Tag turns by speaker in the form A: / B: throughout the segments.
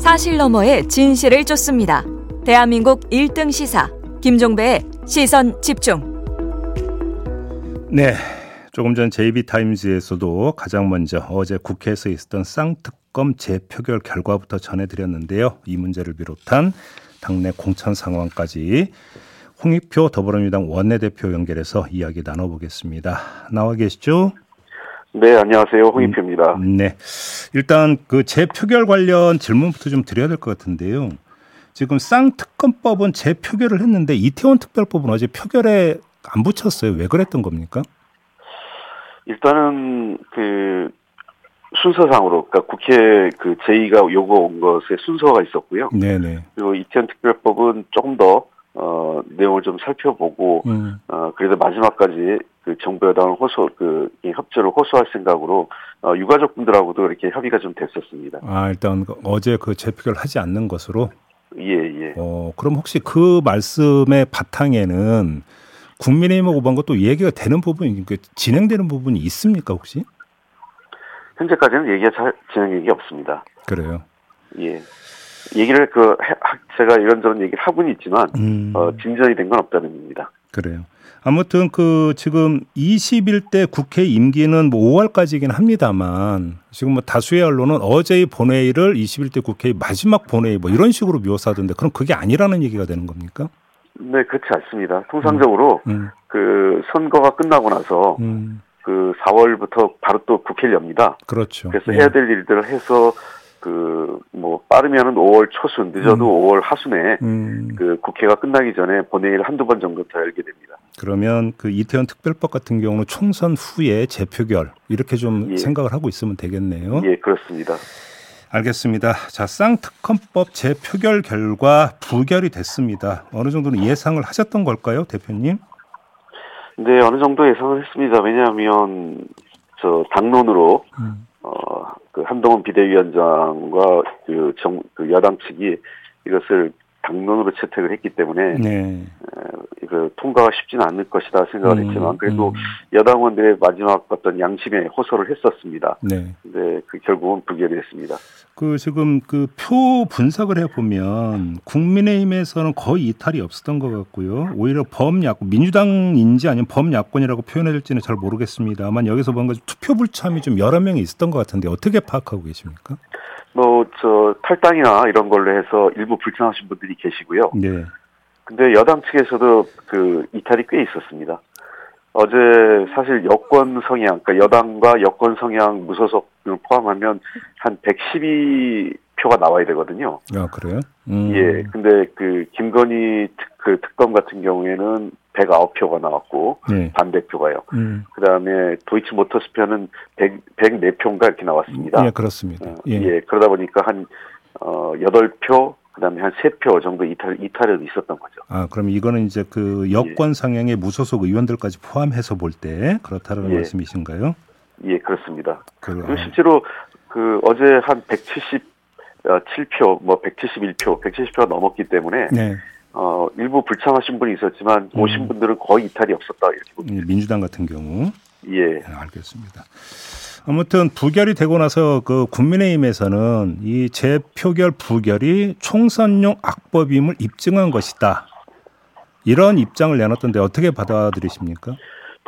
A: 사실 너머의 진실을 쫓습니다. 대한민국 1등 시사 김종배의 시선 집중.
B: 네. 조금 전 JB타임즈에서도 가장 먼저 어제 국회에서 있었던 쌍특검 재표결 결과부터 전해드렸는데요. 이 문제를 비롯한 당내 공천 상황까지 홍익표 더불어민주당 원내대표 연결해서 이야기 나눠보겠습니다. 나와 계시죠?
C: 네, 안녕하세요. 홍익표입니다.
B: 음, 네. 일단 그 재표결 관련 질문부터 좀 드려야 될 것 같은데요. 지금 쌍특검법은 재표결을 했는데 이태원 특별법은 어제 표결에 안 붙였어요. 왜 그랬던 겁니까?
C: 일단은 그 순서상으로 그러니까 국회 그 제의가 요구 온 것에 순서가 있었고요.
B: 네네.
C: 그리고 이태원 특별법은 조금 더 어, 내용을 좀 살펴보고
B: 음.
C: 어, 그래도 마지막까지 그 정부 여당을 호소 그 협조를 호소할 생각으로 어, 유가족분들하고도 이렇게 협의가 좀 됐었습니다.
B: 아 일단 그 어제 그 재표결 하지 않는 것으로.
C: 예 예.
B: 어 그럼 혹시 그 말씀의 바탕에는 국민의힘하고 뭔가 또 얘기가 되는 부분이 그 진행되는 부분이 있습니까 혹시?
C: 현재까지는 얘기가 잘 진행된 게 없습니다.
B: 그래요.
C: 예. 얘기를 그 해- 제가 이런저런 얘기를 하고는 있지만
B: 음.
C: 어, 진전이 된 건 없다는 겁니다.
B: 그래요. 아무튼 그 지금 21대 국회 임기는 뭐 5월까지긴 합니다만 지금 뭐 다수의 언론은 어제의 본회의를 21대 국회의 마지막 본회의 뭐 이런 식으로 묘사하던데 그럼 그게 아니라는 얘기가 되는 겁니까?
C: 네, 그렇지 않습니다. 통상적으로
B: 음,
C: 그 선거가 끝나고 나서
B: 음,
C: 그 4월부터 바로 또 국회를 엽니다.
B: 그렇죠.
C: 그래서
B: 예.
C: 해야 될 일들을 해서 그 뭐 빠르면은 5월 초순, 늦어도 5월 하순에
B: 음,
C: 그 국회가 끝나기 전에 본회의를 한두 번 정도 더 열게 됩니다.
B: 그러면 그 이태원 특별법 같은 경우는 총선 후에 재표결 이렇게 좀
C: 예.
B: 생각을 하고 있으면 되겠네요.
C: 예, 그렇습니다.
B: 알겠습니다. 자, 쌍특검법 재표결 결과 부결이 됐습니다. 어느 정도는 예상을 하셨던 걸까요, 대표님?
C: 네, 어느 정도 예상을 했습니다. 왜냐하면 저 당론으로
B: 음.
C: 어, 그 한동훈 비대위원장과 그 정, 그 여당 측이 이것을 당론으로 채택을 했기 때문에
B: 네.
C: 그 통과가 쉽지는 않을 것이다 생각을
B: 음,
C: 했지만 그래도
B: 음.
C: 여당 의원들의 마지막 어떤 양심에 호소를 했었습니다.
B: 네.
C: 근데 그 결국은 부결이 됐습니다.
B: 그 지금 그 표 분석을 해 보면 국민의힘에서는 거의 이탈이 없었던 것 같고요. 오히려 범야권 민주당인지 아니면 범야권이라고 표현해야 될지는 잘 모르겠습니다만 여기서 뭔가 좀 투표 불참이 좀 여러 명이 있었던 것 같은데 어떻게 파악하고 계십니까?
C: 뭐 저 탈당이나 이런 걸로 해서 일부 불참하신 분들이 계시고요.
B: 네.
C: 근데 여당 측에서도 그 이탈이 꽤 있었습니다. 어제 사실 여권 성향, 그러니까 여당과 여권 성향 무소속을 포함하면 한 112표가 나와야 되거든요.
B: 아 그래요? 음.
C: 예. 근데 그 김건희 특, 그 특검 같은 경우에는 109표가 나왔고
B: 네.
C: 반대표가요.
B: 음.
C: 그 다음에 도이치 모터스 표는 100, 104표인가 이렇게 나왔습니다.
B: 예, 그렇습니다.
C: 어,
B: 예.
C: 예. 그러다 보니까 한 어, 8표, 그다음에 한 3표 정도 이탈 이탈은 있었던 거죠.
B: 아, 그럼 이거는 이제 그 여권 상향의 무소속 의원들까지 포함해서 볼 때 그렇다는
C: 예.
B: 말씀이신가요?
C: 예, 그렇습니다.
B: 그,
C: 그리고 실제로 그 어제 한 177표, 뭐 171표, 170표가 넘었기 때문에
B: 네.
C: 어, 일부 불참하신 분이 있었지만 오신 분들은 거의 이탈이 없었다 이렇게 봅니다.
B: 예, 민주당 같은 경우.
C: 예.
B: 네, 알겠습니다. 아무튼 부결이 되고 나서 그 국민의힘에서는 이 재표결 부결이 총선용 악법임을 입증한 것이다. 이런 입장을 내놨던데 어떻게 받아들이십니까?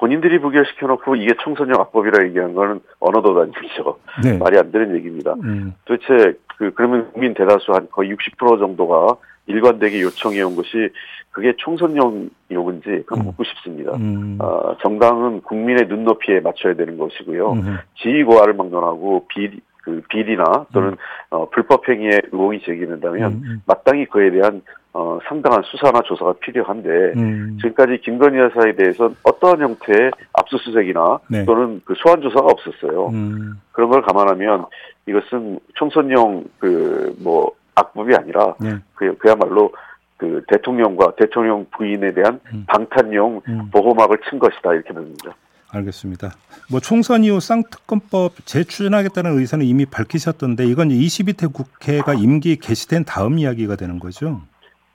C: 본인들이 부결시켜놓고 이게 총선용 악법이라 얘기한 거는 언어도단이죠.
B: 네.
C: 말이 안 되는 얘기입니다.
B: 음,
C: 도대체 그 그러면 국민 대다수 한 거의 60% 정도가 일관되게 요청해 온 것이 그게 총선용 요구인지 그건
B: 음.
C: 묻고 싶습니다.
B: 음,
C: 어, 정당은 국민의 눈높이에 맞춰야 되는 것이고요.
B: 음,
C: 지위 고하를 막론하고 비리, 그 비리나 또는 어, 불법 행위에 의혹이 제기된다면
B: 음,
C: 마땅히 그에 대한 어, 상당한 수사나 조사가 필요한데
B: 음,
C: 지금까지 김건희 여사에 대해서 어떠한 형태의 압수수색이나
B: 네.
C: 또는 그 소환 조사가 없었어요.
B: 음,
C: 그런 걸 감안하면 이것은 총선용 그 뭐 악법이 아니라
B: 네.
C: 그 그야말로 그 대통령과 대통령 부인에 대한
B: 음.
C: 방탄용
B: 음.
C: 보호막을 친 것이다 이렇게 봅니다.
B: 알겠습니다. 뭐 총선 이후 쌍특검법 재추진하겠다는 의사는 이미 밝히셨던데 이건 22대 국회가 임기 개시된 다음 이야기가 되는 거죠.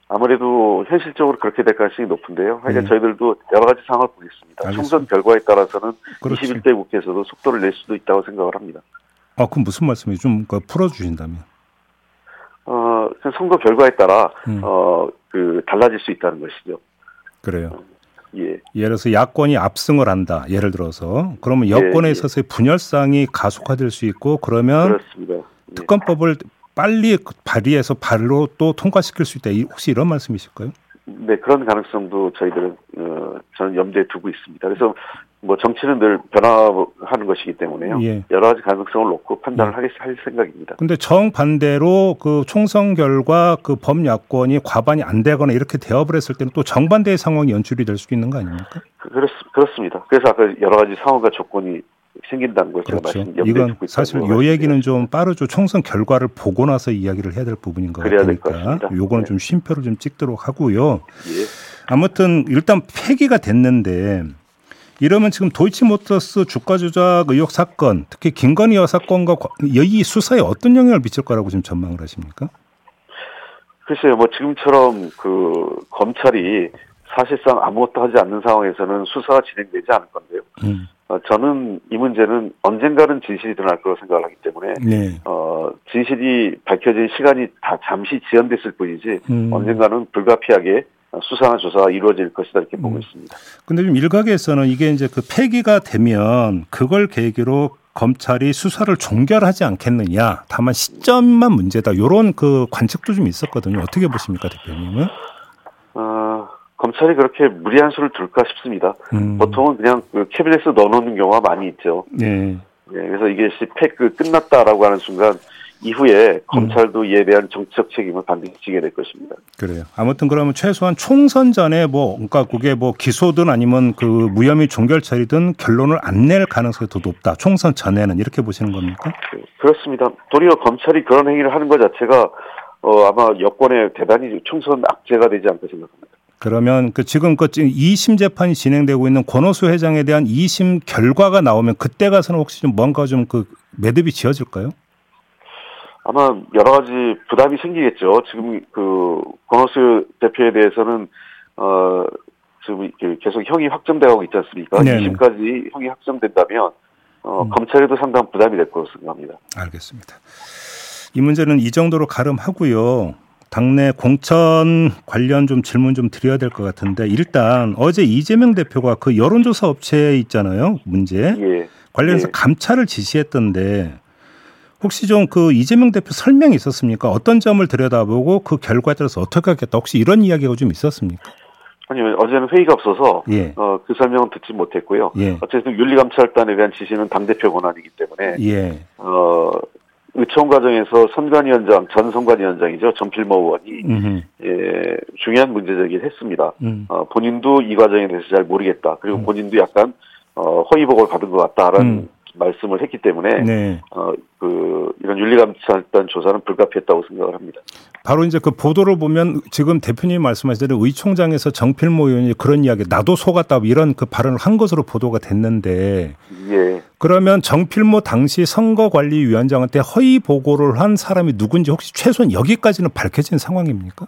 C: 아무래도 현실적으로 그렇게 될 가능성이 높은데요. 하여간
B: 네.
C: 저희들도 여러 가지 상황을 보겠습니다.
B: 알겠습니다.
C: 총선 결과에 따라서는
B: 그렇지.
C: 21대 국회에서도 속도를 낼 수도 있다고 생각을 합니다.
B: 아, 그럼 무슨 말씀이죠? 좀그 풀어주신다면.
C: 어, 그 선거 결과에 따라
B: 음.
C: 어 그 달라질 수 있다는 것이죠.
B: 그래요.
C: 예.
B: 예를 들어서 야권이 압승을 한다. 예를 들어서 그러면
C: 예,
B: 여권에
C: 예.
B: 있어서의 분열상이 가속화될 수 있고 그러면
C: 그렇습니다. 예.
B: 특검법을 빨리 발의해서 발로 또 통과시킬 수 있다. 이- 혹시 이런 말씀이실까요?
C: 네, 그런 가능성도 저희들은 어, 저는 염두에 두고 있습니다. 그래서 뭐 정치는 늘 변화하는 것이기 때문에요.
B: 예.
C: 여러 가지 가능성을 놓고 판단을 하겠, 할 생각입니다.
B: 근데 정반대로 그 총선 결과 그 범야권이 과반이 안 되거나 이렇게 되어버렸을 때는 또 정반대의 상황이 연출이 될수 있는 거 아닙니까?
C: 그- 그렇, 그렇습니다. 그래서 아까 여러 가지 상황과 조건이 생긴다는 걸 제가
B: 그렇죠.
C: 말씀 염두에
B: 이건 사실 요. 얘기는 좀 빠르죠. 총선 결과를 보고 나서 이야기를 해야 될 부분인 것 같으니까. 요거는
C: 네.
B: 좀 쉼표를 좀 찍도록 하고요.
C: 예.
B: 아무튼 일단 폐기가 됐는데 이러면 지금 도이치모터스 주가 조작 의혹 사건, 특히 김건희 여 사 건과 과- 이 수사에 어떤 영향을 미칠 거라고 지금 전망을 하십니까?
C: 글쎄요, 뭐 지금처럼 그 검찰이 사실상 아무것도 하지 않는 상황에서는 수사가 진행되지 않을 건데요.
B: 음.
C: 어, 저는 이 문제는 언젠가는 진실이 드러날 거라고 생각을 하기 때문에
B: 네.
C: 어, 진실이 밝혀질 시간이 다 잠시 지연됐을 뿐이지
B: 음.
C: 언젠가는 불가피하게 수사나 조사가 이루어질 것이다 이렇게 보고
B: 음.
C: 있습니다.
B: 근데 좀 일각에서는 이게 이제 그 폐기가 되면 그걸 계기로 검찰이 수사를 종결하지 않겠느냐. 다만 시점만 문제다. 요런 그 관측도 좀 있었거든요. 어떻게 보십니까, 대표님은?
C: 어, 검찰이 그렇게 무리한 수를 둘까 싶습니다.
B: 음.
C: 보통은 그냥 그 캐비넷에 넣어놓는 경우가 많이 있죠.
B: 네.
C: 예, 그래서 이게 팩그 끝났다라고 하는 순간 이후에 검찰도 이에 대한 정치적 책임을 반드시 지게 될 것입니다.
B: 그래요. 아무튼 그러면 최소한 총선 전에 뭐 그러니까 그게 뭐 기소든 아니면 그 무혐의 종결 처리든 결론을 안 낼 가능성이 더 높다. 총선 전에는 이렇게 보시는 겁니까?
C: 그- 그렇습니다. 도리어 검찰이 그런 행위를 하는 것 자체가 어, 아마 여권에 대단히 총선 악재가 되지 않을까 생각합니다.
B: 그러면 그 지금 그 2심 재판이 진행되고 있는 권오수 회장에 대한 2심 결과가 나오면 그때 가서는 혹시 좀 뭔가 좀 그 매듭이 지어질까요?
C: 아마 여러 가지 부담이 생기겠죠. 지금 그 권오수 대표에 대해서는 어 지금 계속 형이 확정되고 있지 않습니까?
B: 네네.
C: 2심까지 형이 확정된다면 어,
B: 음.
C: 검찰에도 상당한 부담이 될 거라고 생각합니다.
B: 알겠습니다. 이 문제는 이 정도로 가름하고요. 당내 공천 관련 좀 질문 좀 드려야 될 것 같은데 일단 어제 이재명 대표가 그 여론조사 업체 있잖아요. 문제
C: 예.
B: 관련해서
C: 예.
B: 감찰을 지시했던데 혹시 좀 그 이재명 대표 설명이 있었습니까? 어떤 점을 들여다보고 그 결과에 따라서 어떻게 하겠다. 혹시 이런 이야기가 좀 있었습니까?
C: 아니요, 어제는 회의가 없어서
B: 예.
C: 어, 그 설명은 듣지 못했고요.
B: 예.
C: 어쨌든 윤리감찰단에 대한 지시는 당 대표 권한이기 때문에
B: 예.
C: 어, 의총 과정에서 선관위원장, 전 선관위원장이죠. 전필모 의원이
B: 음흠.
C: 예, 중요한 문제 제기를 했습니다.
B: 음.
C: 어, 본인도 이 과정에 대해서 잘 모르겠다. 그리고 본인도 약간 어, 허위 보고를 받은 것 같다라는
B: 음.
C: 말씀을 했기 때문에
B: 네.
C: 어, 그 이런 윤리감찰단 조사는 불가피했다고 생각을 합니다.
B: 바로 이제 그 보도를 보면 지금 대표님 말씀하신 대로 의총장에서 정필모 의원이 그런 이야기 나도 속았다 이런 그 발언을 한 것으로 보도가 됐는데
C: 예.
B: 그러면 정필모 당시 선거관리위원장한테 허위 보고를 한 사람이 누군지 혹시 최소한 여기까지는 밝혀진 상황입니까?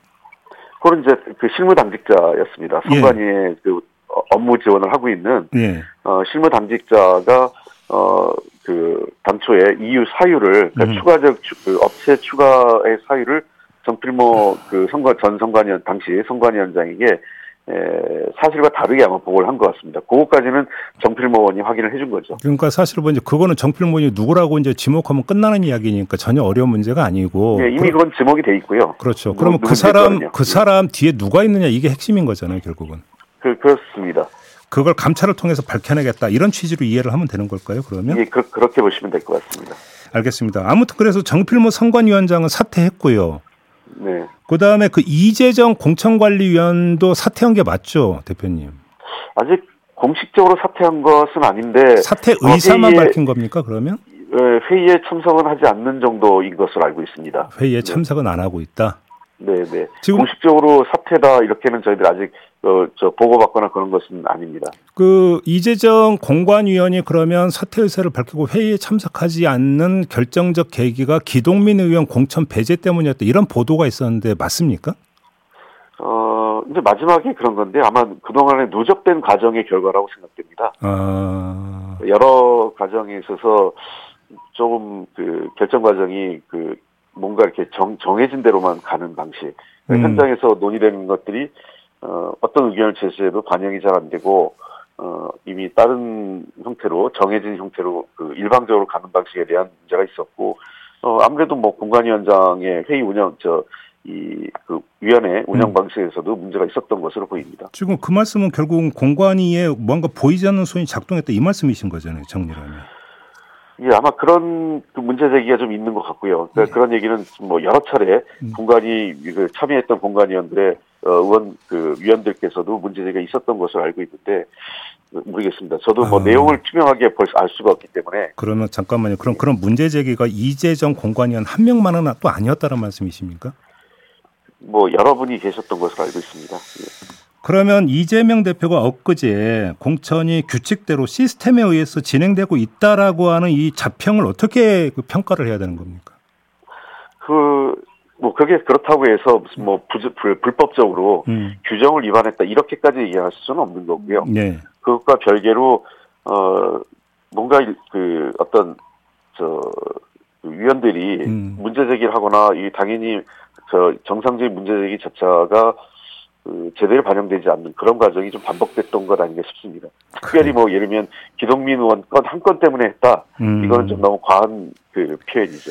C: 그건 이제 그 실무 당직자였습니다.
B: 예.
C: 선관위에 그 어, 업무 지원을 하고 있는
B: 예.
C: 어, 실무 당직자가 어, 그 당초에 이유 사유를 그러니까
B: 음.
C: 추가적 추- 그 업체 추가의 사유를 정필모 그 선관 전 선관위원 당시 선관위원장에게 에, 사실과 다르게 아마 보고를 한 것 같습니다. 그거까지는 정필모 의원이 확인을 해준 거죠.
B: 그러니까 사실 뭐 이제 그거는 정필모 의원이 누구라고 이제 지목하면 끝나는 이야기니까 전혀 어려운 문제가 아니고
C: 예, 이미 그건 지목이 돼 있고요.
B: 그렇죠.
C: 뭐,
B: 그러면 그 사람
C: 했거든요.
B: 그 사람 뒤에 누가 있느냐 이게 핵심인 거잖아요, 결국은.
C: 그, 그렇습니다.
B: 그걸 감찰을 통해서 밝혀내겠다 이런 취지로 이해를 하면 되는 걸까요? 그러면
C: 예, 그, 그렇게 보시면 될 것 같습니다.
B: 알겠습니다. 아무튼 그래서 정필모 선관위원장은 사퇴했고요.
C: 네.
B: 그 다음에 그 이재정 공천관리위원도 사퇴한 게 맞죠, 대표님?
C: 아직 공식적으로 사퇴한 것은 아닌데
B: 사퇴
C: 어,
B: 의사만
C: 회의에-
B: 밝힌 겁니까? 그러면
C: 어, 회의에 참석은 하지 않는 정도인 것으로 알고 있습니다.
B: 회의에 참석은 안 하고 있다.
C: 네, 네.
B: 지금-
C: 공식적으로 사퇴다 이렇게는 저희들 아직 어, 저 보고받거나 그런 것은 아닙니다.
B: 그 이재정 공관위원이 그러면 사퇴 의사를 밝히고 회의에 참석하지 않는 결정적 계기가 기동민 의원 공천 배제 때문이었다 이런 보도가 있었는데 맞습니까?
C: 어, 이제 마지막에 그런 건데 아마 그동안에 누적된 과정의 결과라고 생각됩니다.
B: 아,
C: 여러 과정에 있어서 조금 그 결정 과정이 그 뭔가 이렇게 정, 정해진 대로만 가는 방식. 음. 현장에서 논의되는 것들이 어, 어떤 의견을 제시해도 반영이 잘 안 되고 어, 이미 다른 형태로 정해진 형태로 그 일방적으로 가는 방식에 대한 문제가 있었고 어, 아무래도 뭐 공관위원장의 회의 운영 저 이그 위원회 운영 음. 방식에서도 음. 문제가 있었던 것으로 보입니다.
B: 지금 그 말씀은 결국은 공관위에 뭔가 보이지 않는 손이 작동했다 이 말씀이신 거잖아요, 정리하면.
C: 예, 아마 그런 그 문제 제기가 좀 있는 것 같고요. 그러니까 네. 그런 얘기는 뭐 여러 차례 음. 공관위 그 참여했던 공관위원들의 어, 의원 그 위원들께서도 문제 제기가 있었던 것으로 알고 있는데 모르겠습니다. 저도 뭐 아. 내용을 투명하게 벌써 알 수가 없기 때문에.
B: 그러면 잠깐만요. 그럼 그런 문제 제기가 이재정 공관위원 한 명만은 또 아니었다는 말씀이십니까?
C: 뭐 여러분이 계셨던 것으로 알고 있습니다. 예.
B: 그러면 이재명 대표가 엊그제 공천이 규칙대로 시스템에 의해서 진행되고 있다라고 하는 이 자평을 어떻게 그 평가를 해야 되는 겁니까?
C: 그, 뭐, 그게 그렇다고 해서 무슨 뭐, 부, 불, 불법적으로 음. 규정을 위반했다, 이렇게까지 얘기할 수는 없는 거고요. 네. 그것과 별개로, 어, 뭔가 그 어떤, 저, 그 위원들이 음. 문제 제기를 하거나, 이 당연히 저 정상적인 문제 제기 자체가 그 제대로 반영되지 않는 그런 과정이 좀 반복됐던 것 아닌가 싶습니다. 특별히 뭐 예를 들면 기동민 의원 건 한 건 때문에 했다. 음. 이거는 좀 너무 과한 그 표현이죠.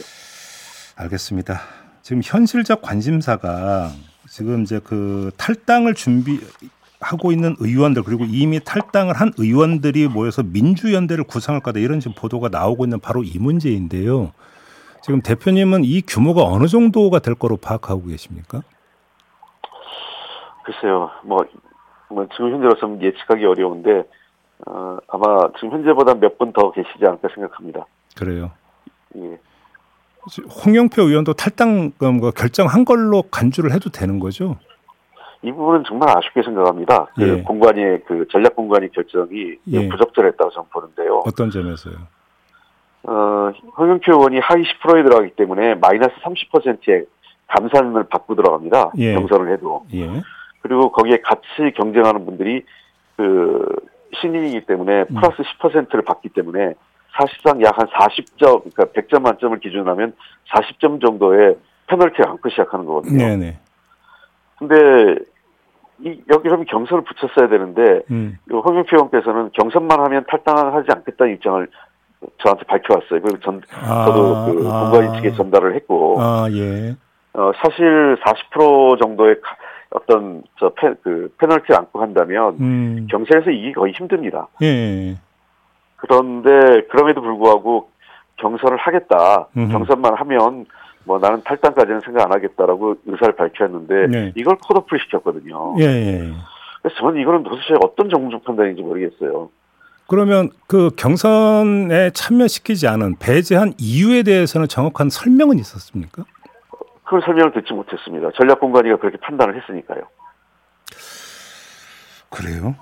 B: 알겠습니다. 지금 현실적 관심사가 지금 이제 그 탈당을 준비 하고 있는 의원들 그리고 이미 탈당을 한 의원들이 모여서 민주연대를 구성할 거다 이런 지금 보도가 나오고 있는 바로 이 문제인데요. 지금 대표님은 이 규모가 어느 정도가 될 거로 파악하고 계십니까?
C: 글쎄요, 뭐, 뭐 지금 현재로서는 예측하기 어려운데 어, 아마 지금 현재보다 몇 분 더 계시지 않을까 생각합니다.
B: 그래요. 예. 홍영표 의원도 탈당 뭐 결정한 걸로 간주를 해도 되는 거죠?
C: 이 부분은 정말 아쉽게 생각합니다. 그 예. 공관의 그 전략 공관의 결정이 예. 부적절했다고 저는 보는데요.
B: 어떤 점에서요?
C: 어, 홍영표 의원이 하위 10%에 들어가기 때문에 마이너스 30%의 감산을 받고 들어갑니다. 예. 경선을 해도. 예. 그리고 거기에 같이 경쟁하는 분들이 그 신인이기 때문에 음. 플러스 10%를 받기 때문에 사실상 약 한 40점, 그러니까 100점 만점을 기준으로 하면 40점 정도의 페널티를 안고 시작하는 거거든요. 네네. 근데 이, 여기 그러면 경선을 붙였어야 되는데 음. 홍영표 의원께서는 경선만 하면 탈당하지 않겠다는 입장을 저한테 밝혀왔어요. 그리고 전, 아, 저도 그 공관위 아. 측에 전달을 했고, 아, 예. 어, 사실 40% 정도의 어떤 저 패, 그 페널티를 안고 한다면 음. 경선에서 이기 거의 힘듭니다. 예. 그런데 그럼에도 불구하고 경선을 하겠다. 음흠. 경선만 하면 뭐 나는 탈당까지는 생각 안 하겠다라고 의사를 밝혔는데 네. 이걸 컷오프를 시켰거든요. 예, 예. 그래서 저는 이거는 도대체 어떤 정무적 판단인지 모르겠어요.
B: 그러면 그 경선에 참여시키지 않은 배제한 이유에 대해서는 정확한 설명은 있었습니까?
C: 그런 설명을 듣지 못했습니다. 전략공관위가 그렇게 판단을 했으니까요.
B: 그래요?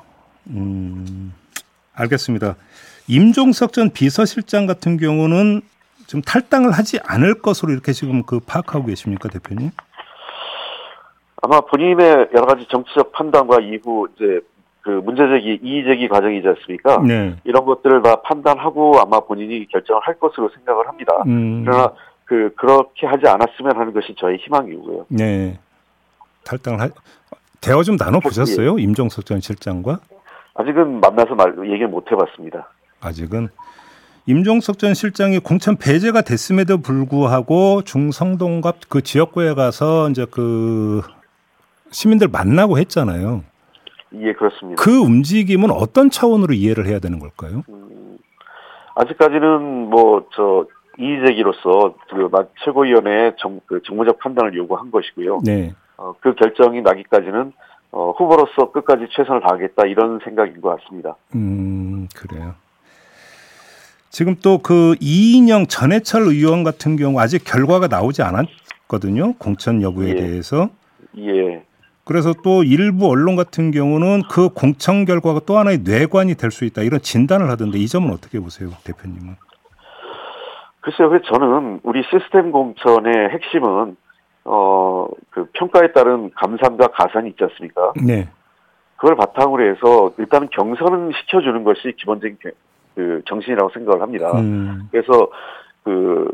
B: 음, 알겠습니다. 임종석 전 비서실장 같은 경우는 좀 탈당을 하지 않을 것으로 이렇게 지금 그 파악하고 계십니까, 대표님?
C: 아마 본인의 여러 가지 정치적 판단과 이후 이제 그 문제제기, 이의제기 과정이지 않습니까? 네. 이런 것들을 다 판단하고 아마 본인이 결정을 할 것으로 생각을 합니다. 음. 그러나 그, 그렇게 하지 않았으면 하는 것이 저의 희망이고요. 네.
B: 탈당을 할, 대화 좀 나눠 보셨어요? 예. 임종석 전 실장과?
C: 아직은 만나서 말, 얘기를 못 해봤습니다.
B: 아직은? 임종석 전 실장이 공천 배제가 됐음에도 불구하고 중성동갑 그 지역구에 가서 이제 그 시민들 만나고 했잖아요.
C: 예, 그렇습니다.
B: 그 움직임은 어떤 차원으로 이해를 해야 되는 걸까요? 음,
C: 아직까지는 뭐, 저, 이의제기로서 그 최고위원회의 정, 그 정무적 판단을 요구한 것이고요. 네. 어, 그 결정이 나기까지는 어, 후보로서 끝까지 최선을 다하겠다 이런 생각인 것 같습니다.
B: 음, 그래요. 지금 또 그 이인영 전해철 의원 같은 경우 아직 결과가 나오지 않았거든요. 공천 여부에 예. 대해서. 예. 그래서 또 일부 언론 같은 경우는 그 공천 결과가 또 하나의 뇌관이 될 수 있다 이런 진단을 하던데 이 점은 어떻게 보세요, 대표님은?
C: 글쎄요, 저는 우리 시스템 공천의 핵심은 어 그 평가에 따른 감산과 가산이 있지 않습니까? 네. 그걸 바탕으로 해서 일단 경선은 시켜주는 것이 기본적인 그 정신이라고 생각을 합니다. 음. 그래서 그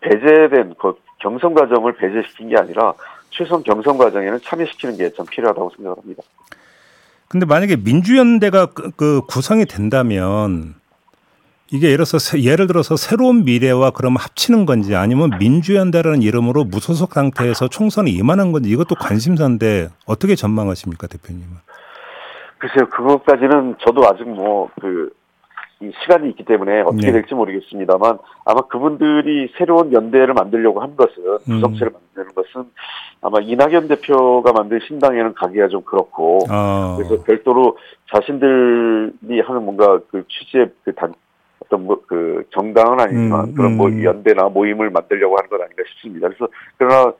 C: 배제된 그 경선 과정을 배제시킨 게 아니라 최소한 경선 과정에는 참여시키는 게 참 필요하다고 생각합니다.
B: 근데 만약에 민주연대가 그, 그 구성이 된다면 이게 예를 들어서 예를 들어서 새로운 미래와 그러면 합치는 건지 아니면 민주연대라는 이름으로 무소속 상태에서 총선에 임하는 건지 이것도 관심사인데 어떻게 전망하십니까 대표님은?
C: 글쎄요 그것까지는 저도 아직 뭐그 시간이 있기 때문에 어떻게 네. 될지 모르겠습니다만 아마 그분들이 새로운 연대를 만들려고 한 것은 음. 구성체를 음. 만드는 것은 아마 이낙연 대표가 만든 신당에는 가기가 좀 그렇고 어. 그래서 별도로 자신들이 하는 뭔가 그 취지의 그단 어떤 뭐 그 정당은 아니지만 음, 그런 뭐 음. 연대나 모임을 만들려고 하는 건 아닌가 싶습니다. 그래서 그러나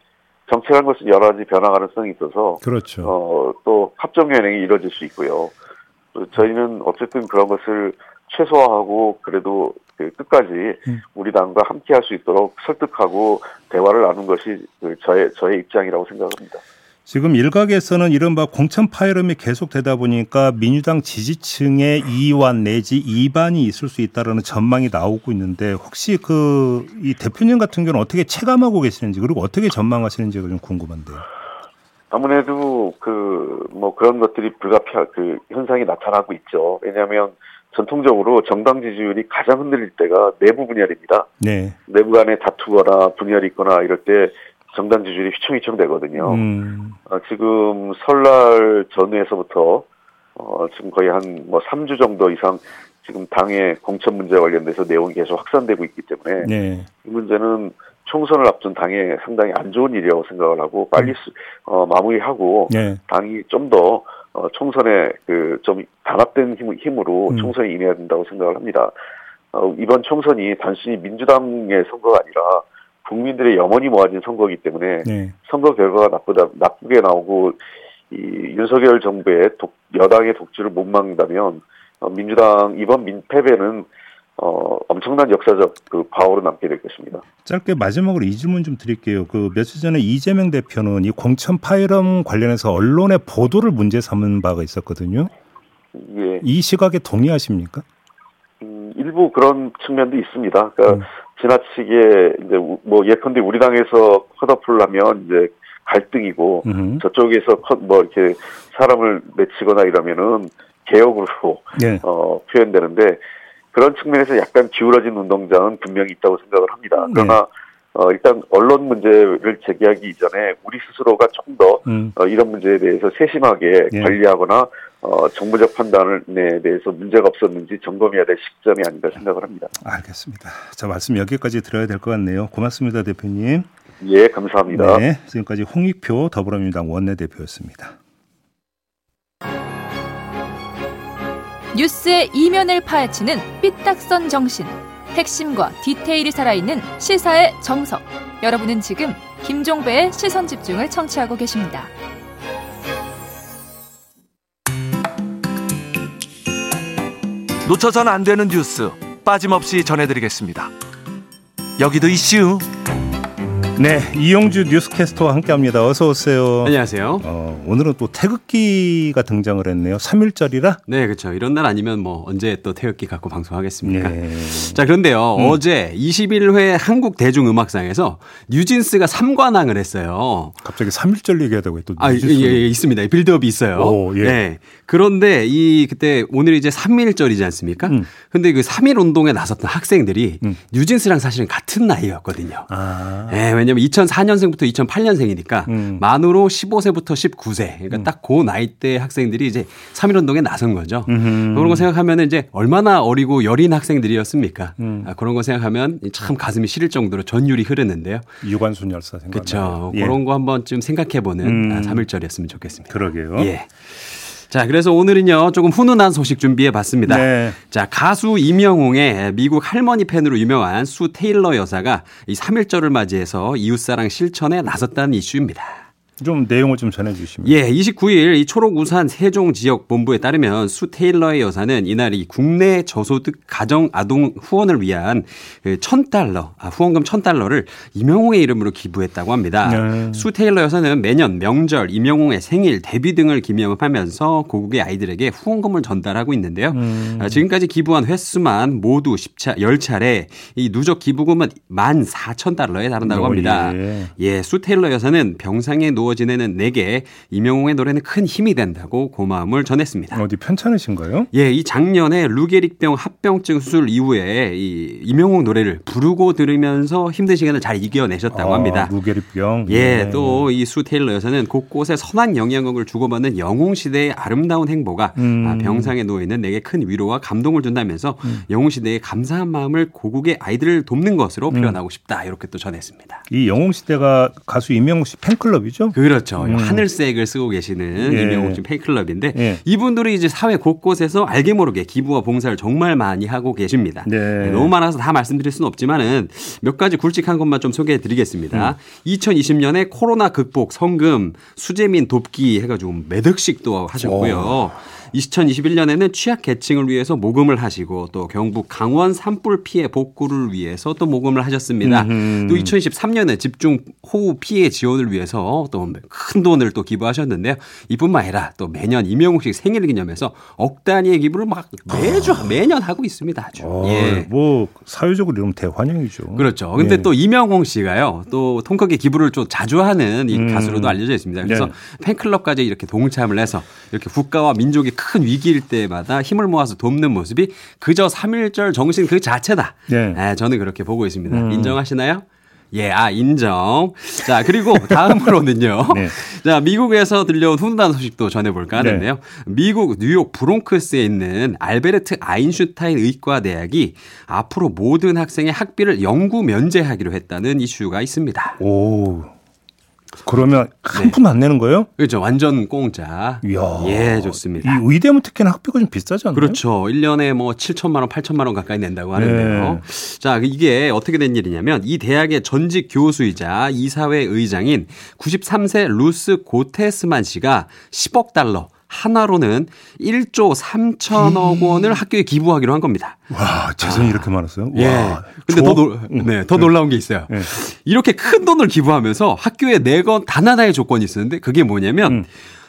C: 정책한 것은 여러 가지 변화 가능성이 있어서
B: 그렇죠.
C: 어, 또 합정 연행이 이루어질 수 있고요. 저희는 어쨌든 그런 것을 최소화하고 그래도 그 끝까지 음. 우리 당과 함께 할 수 있도록 설득하고 대화를 나눈 것이 그 저의 저의 입장이라고 생각합니다.
B: 지금 일각에서는 이른바 공천 파열음이 계속되다 보니까 민주당 지지층의 이완 내지 이반이 있을 수 있다라는 전망이 나오고 있는데 혹시 그 이 대표님 같은 경우는 어떻게 체감하고 계시는지 그리고 어떻게 전망하시는지가 좀 궁금한데요.
C: 아무래도 그 뭐 그런 것들이 불가피한 그 현상이 나타나고 있죠. 왜냐하면 전통적으로 정당 지지율이 가장 흔들릴 때가 내부 분열입니다. 네. 내부 간에 다투거나 분열이 있거나 이럴 때 정당 지지율이 휘청휘청 되거든요. 음. 어, 지금 설날 전후에서부터 어, 지금 거의 한 뭐 3주 정도 이상 지금 당의 공천 문제 관련돼서 내용이 계속 확산되고 있기 때문에 네. 이 문제는 총선을 앞둔 당에 상당히 안 좋은 일이라고 생각을 하고 빨리 음. 어, 마무리하고 네. 당이 좀더 어, 총선에 그 좀 단합된 힘, 힘으로 음. 총선에 임해야 된다고 생각을 합니다. 어, 이번 총선이 단순히 민주당의 선거가 아니라 국민들의 염원이 모아진 선거이기 때문에 네. 선거 결과가 나쁘다 나쁘게 나오고 이 윤석열 정부의 독, 여당의 독주를 못 막는다면 어, 민주당 이번 민패배는 어, 엄청난 역사적 그 과오로 남게 될 것입니다.
B: 짧게 마지막으로 이 질문 좀 드릴게요. 그 며칠 전에 이재명 대표는 이 공천 파일음 관련해서 언론의 보도를 문제 삼은 바가 있었거든요. 예. 이 시각에 동의하십니까?
C: 음, 일부 그런 측면도 있습니다. 그러니까 음. 지나치게 이제 뭐 예컨대 우리 당에서 컷오프를 이제 갈등이고 음. 저쪽에서 컷 뭐 이렇게 사람을 내치거나 이러면은 개혁으로 네. 어, 표현되는데 그런 측면에서 약간 기울어진 운동장은 분명히 있다고 생각을 합니다. 네. 그러나 네. 어, 일단 언론 문제를 제기하기 이전에 우리 스스로가 좀더 음. 어, 이런 문제에 대해서 세심하게 네. 관리하거나 어, 정부적 판단에 대해서 문제가 없었는지 점검해야 될 시점이 아닌가 생각을 합니다.
B: 알겠습니다. 자 말씀 여기까지 들어야 될 것 같네요. 고맙습니다, 대표님.
C: 예, 감사합니다.
B: 네, 지금까지 홍익표 더불어민주당 원내대표였습니다.
A: 뉴스의 이면을 파헤치는 삐딱선 정신. 핵심과 디테일이 살아있는 시사의 정석. 여러분은 지금 김종배의 시선 집중을 청취하고 계십니다.
D: 놓쳐선 안 되는 뉴스 빠짐없이 전해드리겠습니다. 여기도 이슈.
B: 네, 이용주 뉴스캐스터와 함께합니다. 어서 오세요.
E: 안녕하세요.
B: 어, 오늘은 또 태극기가 등장을 했네요. 3일절이라?
E: 네, 그렇죠. 이런 날 아니면 뭐 언제 또 태극기 갖고 방송하겠습니까? 네. 자, 그런데요. 음. 어제 21회 한국 대중음악상에서 뉴진스가 3관왕을 했어요.
B: 갑자기 3일절 얘기하다고 또
E: 아, 예, 예, 있습니다. 빌드업이 있어요. 오, 예. 네. 그런데 이 그때 오늘 이제 3일절이지 않습니까? 음. 근데 그 3일 운동에 나섰던 학생들이 음. 뉴진스랑 사실은 같은 나이였거든요. 아. 네, 왜냐면 2004년생부터 2008년생이니까 음. 만으로 15세부터 19세. 그러니까 음. 딱그 나이대 학생들이 이제 3일 운동에 나선 거죠. 음흠. 그런 거 생각하면 이제 얼마나 어리고 여린 학생들이었습니까? 음. 아, 그런 거 생각하면 참 가슴이 시릴 정도로 전율이 흐르는데요.
B: 유관순 열사
E: 생각 그렇죠. 예. 그런 거 한번 좀 생각해 보는 아, 3일절이었으면 좋겠습니다.
B: 그러게요.
E: 예. 자, 그래서 오늘은요, 조금 훈훈한 소식 준비해 봤습니다. 네. 자, 가수 임영웅의 미국 할머니 팬으로 유명한 수 테일러 여사가 이 3일절을 맞이해서 이웃사랑 실천에 나섰다는 이슈입니다.
B: 좀 내용을 좀 전해주시면.
E: 예, 29일 이 초록우산 세종 지역 본부에 따르면 수 테일러의 여사는 이날 이 국내 저소득 가정 아동 후원을 위한 그천 달러, 아, 후원금 천 달러를 임영웅의 이름으로 기부했다고 합니다. 네. 수 테일러 여사는 매년 명절, 임영웅의 생일, 데뷔 등을 기념하면서 고국의 아이들에게 후원금을 전달하고 있는데요. 음. 아, 지금까지 기부한 횟수만 모두 10차, 10차례 이 누적 기부금은 14,000달러에 달한다고 어, 합니다. 예, 예 수 테일러 여사는 병상에 누워 이루어 지내는 내게 이명웅의 노래는 큰 힘이 된다고 고마움을 전했습니다.
B: 어디 편찮으신가요?
E: 예, 이 작년에 루게릭병 합병증 수술 이후에 이 이명웅 노래를 부르고 들으면서 힘든 시간을 잘 이겨내셨다고 아, 합니다.
B: 루게릭병.
E: 예, 네. 또이 수 테일러 여사는 곳곳에 선한 영향력을 주고받는 영웅 시대의 아름다운 행보가 음. 아, 병상에 누워 있는 내게 큰 위로와 감동을 준다면서 음. 영웅 시대의 감사한 마음을 고국의 아이들을 돕는 것으로 음. 표현하고 싶다 이렇게 또 전했습니다.
B: 이 영웅 시대가 가수 이명웅 씨 팬클럽이죠?
E: 그 렇죠. 음. 하늘색을 쓰고 계시는 예. 이명웅 씨 팬클럽인데 예. 이분들이 이제 사회 곳곳에서 알게 모르게 기부와 봉사를 정말 많이 하고 계십니다. 네. 네 너무 많아서 다 말씀드릴 수는 없지만은 몇 가지 굵직한 것만 좀 소개해 드리겠습니다. 음. 2020년에 코로나 극복 성금 수재민 돕기 해가지고 또 하셨고요. 오. 2021년에는 취약 계층을 위해서 모금을 하시고 또 경북 강원 산불 피해 복구를 위해서 또 모금을 하셨습니다. 음흠. 또 2023년에 집중 호우 피해 지원을 위해서 또 큰 돈을 또 기부하셨는데요. 이뿐만 아니라 또 매년 이명웅 씨 생일 기념해서 억 단위의 기부를 막 매주 아. 매년 하고 있습니다. 아주.
B: 어, 예. 뭐 사회적으로 이러면 대환영이죠.
E: 그렇죠. 근데 예. 또 이명웅 씨가요. 또 통크게 기부를 좀 자주 하는 이 음. 가수로도 알려져 있습니다. 그래서 네. 팬클럽까지 이렇게 동참을 해서 이렇게 국가와 민족이 큰 위기일 때마다 힘을 모아서 돕는 모습이 그저 3.1절 정신 그 자체다. 네. 네 저는 그렇게 보고 있습니다. 음. 인정하시나요? 예, 아, 인정. 자, 그리고 다음으로는요. 네. 자, 미국에서 들려온 훈훈한 소식도 전해볼까 하는데요. 네. 미국 뉴욕 브롱크스에 있는 알베르트 아인슈타인 의과대학이 앞으로 모든 학생의 학비를 영구 면제하기로 했다는 이슈가 있습니다.
B: 오. 그러면 한푼 안 내는 거예요?
E: 그렇죠. 완전 공짜. 이야. 예, 좋습니다.
B: 이 의대면 특히나 학비가 좀 비싸지 않나요?
E: 그렇죠. 1년에 뭐 7천만 원, 8천만 원 가까이 낸다고 하는데요. 네. 자, 이게 어떻게 된 일이냐면 이 대학의 전직 교수이자 이사회 의장인 93세 루스 고테스만 씨가 10억 달러 한화로는 1조 3천억 원을 학교에 기부하기로 한 겁니다.
B: 와, 재산이 아. 이렇게 많았어요?
E: 예. 와, 근데 조... 더, 놀, 네, 더 놀라운 게 있어요. 네. 이렇게 큰 돈을 기부하면서 학교에 내건 단 하나의 조건이 있었는데 그게 뭐냐면 음.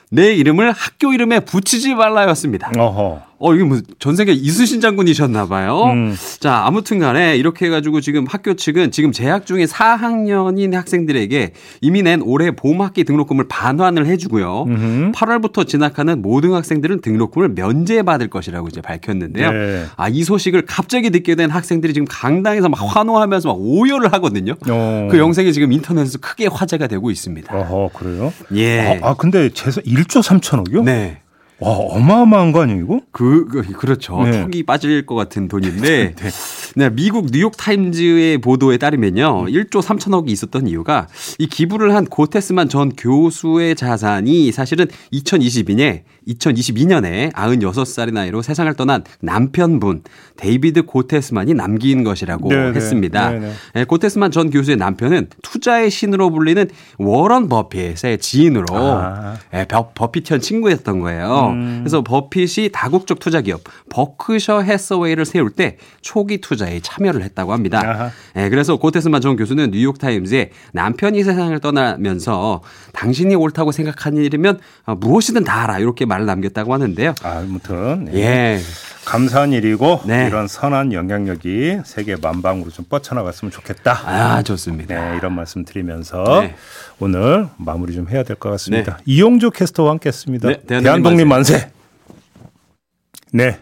E: 내 이름을 학교 이름에 붙이지 말라였습니다. 어허. 어, 이게 뭐전 세계 이수신 장군이셨나 봐요. 음. 자, 아무튼 간에 이렇게 해가지고 지금 학교 측은 지금 재학 중인 4학년인 학생들에게 이미 낸 올해 봄학기 등록금을 반환을 해주고요. 음흠. 8월부터 진학하는 모든 학생들은 등록금을 면제받을 것이라고 이제 밝혔는데요. 네. 아, 이 소식을 갑자기 듣게 된 학생들이 지금 강당에서 막 환호하면서 막 오열을 하거든요. 어. 그 영상이 지금 인터넷에서 크게 화제가 되고 있습니다.
B: 어허, 그래요? 예. 아, 아 근데 재산 1조 3천억이요? 네. 와, 어마어마한 거 아니에요, 이거?
E: 그, 그 그렇죠. 네. 턱이 빠질 것 같은 돈인데. 네. 네, 미국 뉴욕 타임즈의 보도에 따르면요. 1조 3천억이 있었던 이유가 이 기부를 한 고테스만 전 교수의 자산이 사실은 2022년 2022년에 96살의 나이로 세상을 떠난 남편분 데이비드 고테스만이 남긴 것이라고 네네. 네. 했습니다. 네네. 네, 고테스만 전 교수의 남편은 투자의 신으로 불리는 워런 버핏의 지인으로 아. 네, 버핏현 친구였던 거예요. 음. 그래서 버핏이 다국적 투자 기업 버크셔 해서웨이를 세울 때 초기 투자 에 참여를 했다고 합니다. 네, 그래서 고테스만 전 교수는 뉴욕 타임즈에 남편이 세상을 떠나면서 당신이 옳다고 생각하는 일이면 무엇이든 다 알아 이렇게 말을 남겼다고 하는데요.
B: 아, 아무튼 네. 예. 감사한 일이고 네. 이런 선한 영향력이 세계 만방으로 좀 뻗쳐나갔으면 좋겠다.
E: 아 좋습니다.
B: 네, 이런 말씀 드리면서 네. 오늘 마무리 좀 해야 될 것 같습니다. 네. 이용조 캐스터와 함께했습니다. 네, 대한독립 만세. 네.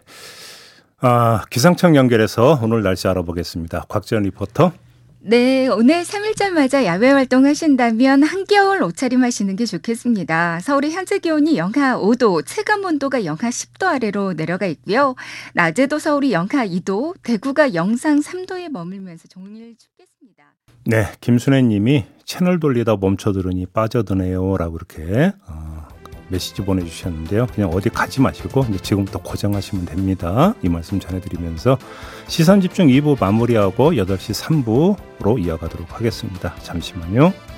B: 아, 기상청 연결해서 오늘 날씨 알아보겠습니다. 곽지연 리포터.
F: 네, 오늘 3일절 맞아 야외 활동하신다면 한겨울 옷차림 하시는 게 좋겠습니다. 서울의 현재 기온이 영하 5도, 체감 온도가 영하 10도 아래로 내려가 있고요. 낮에도 서울이 영하 2도, 대구가 영상 3도에 머물면서 종일 춥겠습니다.
B: 네, 김순애 님이 채널 돌리다 멈춰 들으니 빠져드네요. 라고 이렇게 어, 메시지 보내주셨는데요. 그냥 어디 가지 마시고 이제 지금부터 고정하시면 됩니다. 이 말씀 전해드리면서 시선 집중 2부 마무리하고 8시 3부로 이어가도록 하겠습니다. 잠시만요.